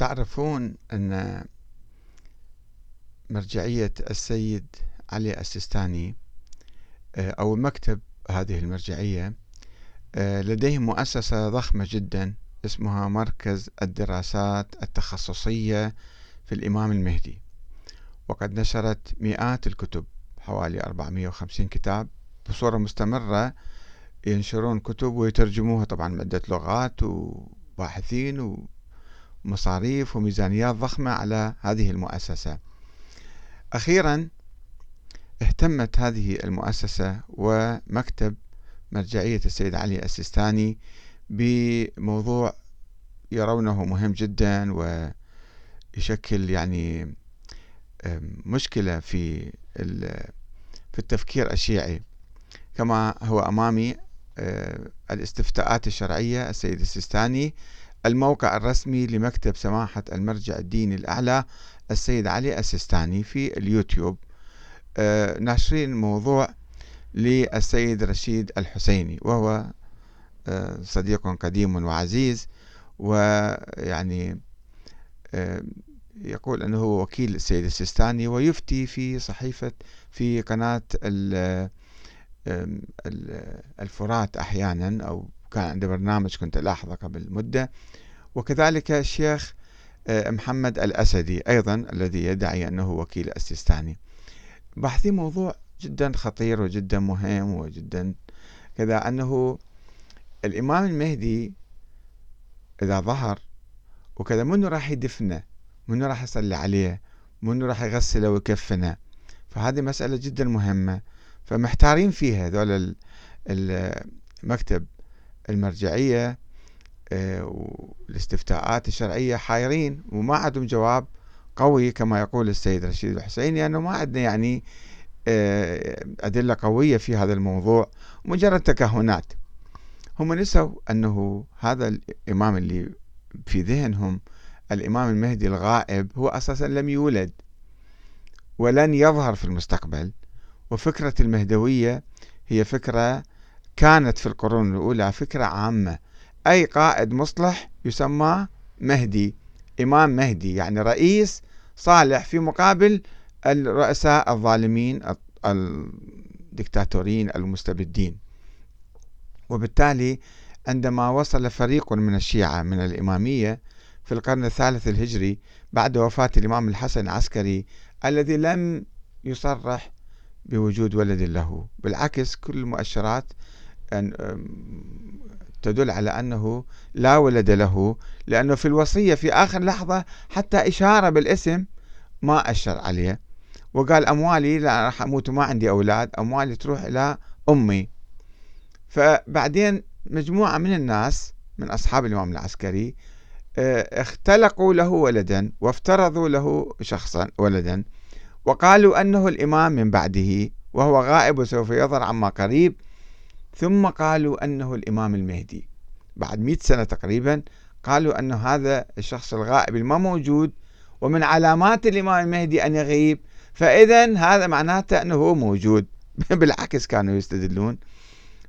تعرفون أن مرجعية السيد علي السيستاني آه، أو مكتب هذه المرجعية آه، لديهم مؤسسة ضخمة جدا اسمها مركز الدراسات التخصصية في الإمام المهدي. وقد نشرت مئات الكتب حوالي 450 كتاب بصورة مستمرة ينشرون كتب ويترجموها طبعا مدة لغات وباحثين ومصاريف وميزانيات ضخمة على هذه المؤسسة. أخيرا اهتمت هذه المؤسسة ومكتب مرجعية السيد علي السيستاني بموضوع يرونه مهم جدا ويشكل يعني مشكلة في في التفكير الشيعي. كما هو أمامي آه، الاستفتاءات الشرعية السيد السيستاني الموقع الرسمي لمكتب سماحة المرجع الديني الأعلى السيد علي السيستاني في اليوتيوب. آه، ناشرين موضوع للسيد رشيد الحسيني وهو آه، صديق قديم وعزيز ويعني يقول أنه هو وكيل السيد السيستاني ويفتي في صحيفة في قناة الفرات أحيانا أو كان عنده برنامج كنت ألاحظه قبل مدة. وكذلك الشيخ آه، محمد الأسدي أيضا الذي يدعي أنه وكيل السيستاني. باحثين موضوع جدا خطير وجدا مهم وجدا كذا أنه الإمام المهدي إذا ظهر وكذا منو راح يدفنه؟ منو راح يصلي عليه؟ منو راح يغسله ويكفنه؟ فهذه مسألة جدا مهمة. فمحتارين فيها هذول المكتب المرجعية آه، والاستفتاءات الشرعية حايرين وما عندهم جواب قوي كما يقول السيد رشيد الحسيني يعني ما عندنا يعني آه، أدلة قوية في هذا الموضوع مجرد تكهنات. هم نسوا أنه هذا الإمام اللي في ذهنهم الإمام المهدي الغائب هو أساسا لم يولد ولن يظهر في المستقبل وفكرة المهدوية هي فكرة كانت في القرون الأولى فكرة عامة. أي قائد مصلح يسمى مهدي إمام مهدي يعني رئيس صالح في مقابل الرؤساء الظالمين الدكتاتورين المستبدين. وبالتالي عندما وصل فريق من الشيعة من الإمامية في القرن الثالث الهجري بعد وفاة الإمام الحسن العسكري الذي لم يصرح بوجود ولد له. بالعكس كل المؤشرات تدل على أنه لا ولد له لأنه في الوصية في آخر لحظة حتى إشارة بالاسم ما أشر عليه. وقال أموالي لا راح أموت وما عندي أولاد أموالي تروح إلى أمي. فبعدين مجموعة من الناس من أصحاب الإمام العسكري آه، اختلقوا له ولدا وافترضوا له شخصا ولدا. وقالوا أنه الإمام من بعده وهو غائب وسوف يظهر عما قريب. ثم قالوا أنه الإمام المهدي. بعد مئة سنة تقريبا قالوا أن هذا الشخص الغائب الما موجود ومن علامات الإمام المهدي أن يغيب. فإذا هذا معناته أنه هو موجود. بالعكس كانوا يستدلون.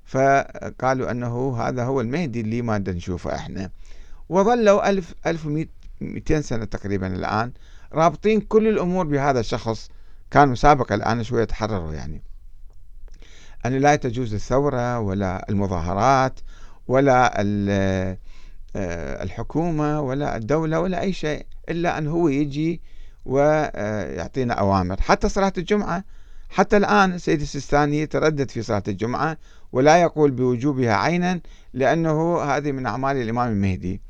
فقالوا أنه هذا هو المهدي اللي ما نشوفه إحنا. وظلوا ألف ألف ومئتين سنة تقريبا الآن. رابطين كل الأمور بهذا الشخص كانوا سابقا الآن شوية تحرروا يعني. أن لا تجوز الثورة ولا المظاهرات ولا آه، الحكومة ولا الدولة ولا أي شيء إلا أن هو يجي ويعطينا أوامر. حتى صلاة الجمعة حتى الآن السيد السيستاني يتردد في صلاة الجمعة ولا يقول بوجوبها عينا لأنه هذه من أعمال الإمام المهدي.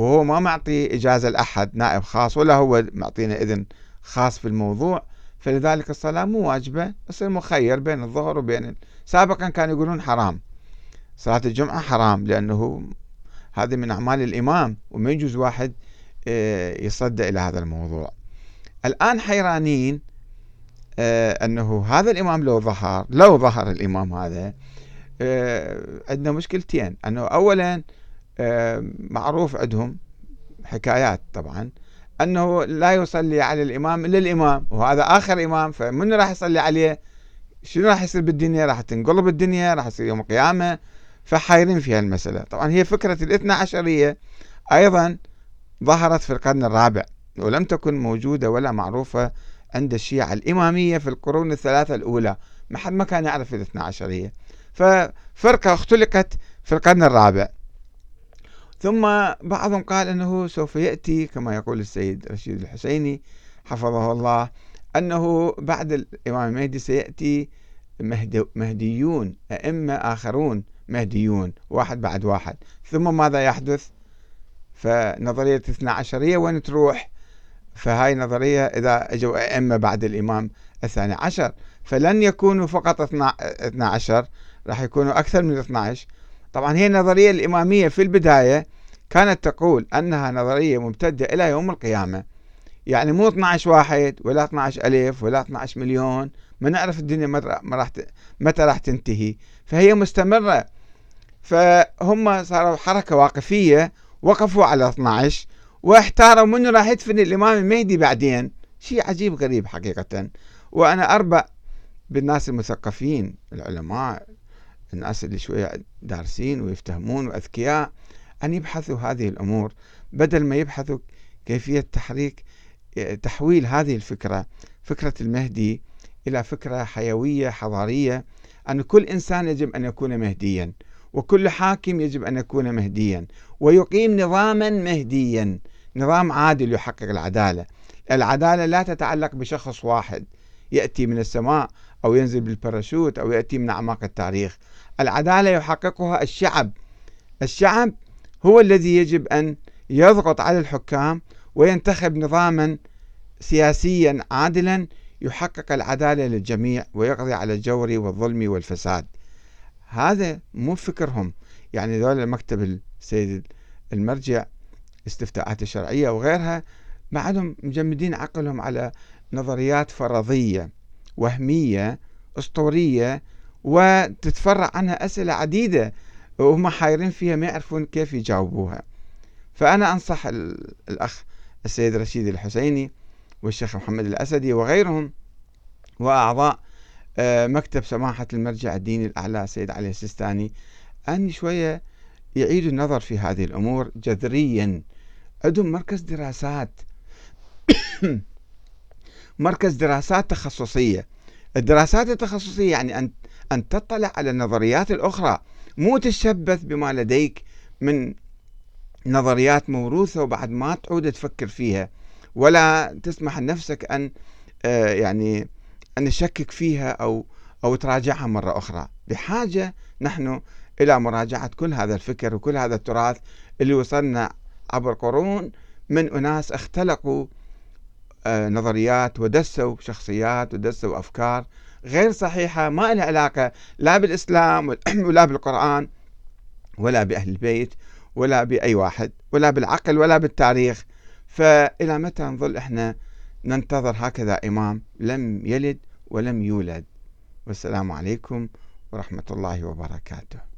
وهو ما معطي إجازة لأحد نائب خاص ولا هو معطينا إذن خاص في الموضوع. فلذلك الصلاة مو واجبة يصير مخير بين الظهر وبين سابقا كانوا يقولون حرام. صلاة الجمعة حرام لأنه هذه من أعمال الإمام وما يجوز واحد آه، يصدى إلى هذا الموضوع. الآن حيرانين آه، أنه هذا الإمام لو ظهر لو ظهر الإمام هذا آه، عندنا مشكلتين. أنه أولا معروف عندهم حكايات طبعا أنه لا يصلي على الإمام إلا الإمام وهذا آخر إمام فمن راح يصلي عليه؟ شنو راح يصير بالدنيا؟ راح تنقلب الدنيا راح يصير يوم القيامة فحايرين في المسألة طبعا هي فكرة الاثنى عشرية أيضا ظهرت في القرن الرابع ولم تكن موجودة ولا معروفة عند الشيعة الإمامية في القرون الثلاثة الأولى. ما حد ما كان يعرف الاثنى عشرية. ففرقة اختلقت في القرن الرابع. ثم بعضهم قال أنه سوف يأتي كما يقول السيد رشيد الحسيني حفظه الله أنه بعد الإمام المهدي سيأتي مهديون أئمة آخرون مهديون واحد بعد واحد. ثم ماذا يحدث؟ فنظرية الاثنى عشرية وين تروح؟ فهاي نظرية إذا أجوا أئمة بعد الإمام الثاني عشر. فلن يكونوا فقط 12 راح يكونوا أكثر من 12 طبعا هي النظرية الإمامية في البداية كانت تقول أنها نظرية ممتدة إلى يوم القيامة. يعني مو 12 واحد ولا 12 ألف ولا 12 مليون ما نعرف الدنيا متى راح تنتهي. فهي مستمرة. فهم صاروا حركة واقفية وقفوا على 12 واحتاروا منه راح يدفن الإمام المهدي بعدين. شيء عجيب غريب حقيقة. وأنا أربع بالناس المثقفين العلماء الناس اللي شوية دارسين ويفتهمون وأذكياء أن يبحثوا هذه الأمور. بدل ما يبحثوا كيفية تحريك تحويل هذه الفكرة فكرة المهدي إلى فكرة حيوية حضارية أن كل إنسان يجب أن يكون مهديا وكل حاكم يجب أن يكون مهديا ويقيم نظاما مهديا. نظام عادل يحقق العدالة. العدالة لا تتعلق بشخص واحد. يأتي من السماء أو ينزل بالباراشوت أو يأتي من أعماق التاريخ. العدالة يحققها الشعب. الشعب هو الذي يجب أن يضغط على الحكام وينتخب نظاما سياسيا عادلا يحقق العدالة للجميع ويقضي على الجور والظلم والفساد. هذا مو فكرهم. يعني ذول المكتب السيد المرجع استفتاءات الشرعية وغيرها بعدهم مجمدين عقلهم على نظريات فرضية وهمية أسطورية وتتفرع عنها أسئلة عديدة وهم حايرين فيها ما يعرفون كيف يجاوبوها. فأنا أنصح الأخ السيد رشيد الحسيني والشيخ محمد الأسدي وغيرهم وأعضاء آه، مكتب سماحة المرجع الديني الأعلى السيد علي السيستاني أن شوية يعيدوا النظر في هذه الأمور جذريا. عندهم مركز دراسات. مركز دراسات تخصصية. الدراسات التخصصية يعني أن أن تطلع على النظريات الأخرى مو تشبث بما لديك من نظريات موروثة وبعد ما تعود تفكر فيها ولا تسمح لنفسك أن آه، يعني أن نشكك فيها أو أو تراجعها مرة أخرى. بحاجة نحن إلى مراجعة كل هذا الفكر وكل هذا التراث اللي وصلنا عبر قرون من أناس اختلقوا نظريات ودسوا شخصيات ودسوا أفكار غير صحيحة ما لها علاقة لا بالإسلام ولا بالقرآن ولا بأهل البيت ولا بأي واحد ولا بالعقل ولا بالتاريخ. فإلى متى نظل إحنا ننتظر هكذا إمام لم يلد ولم يولد؟ والسلام عليكم ورحمة الله وبركاته.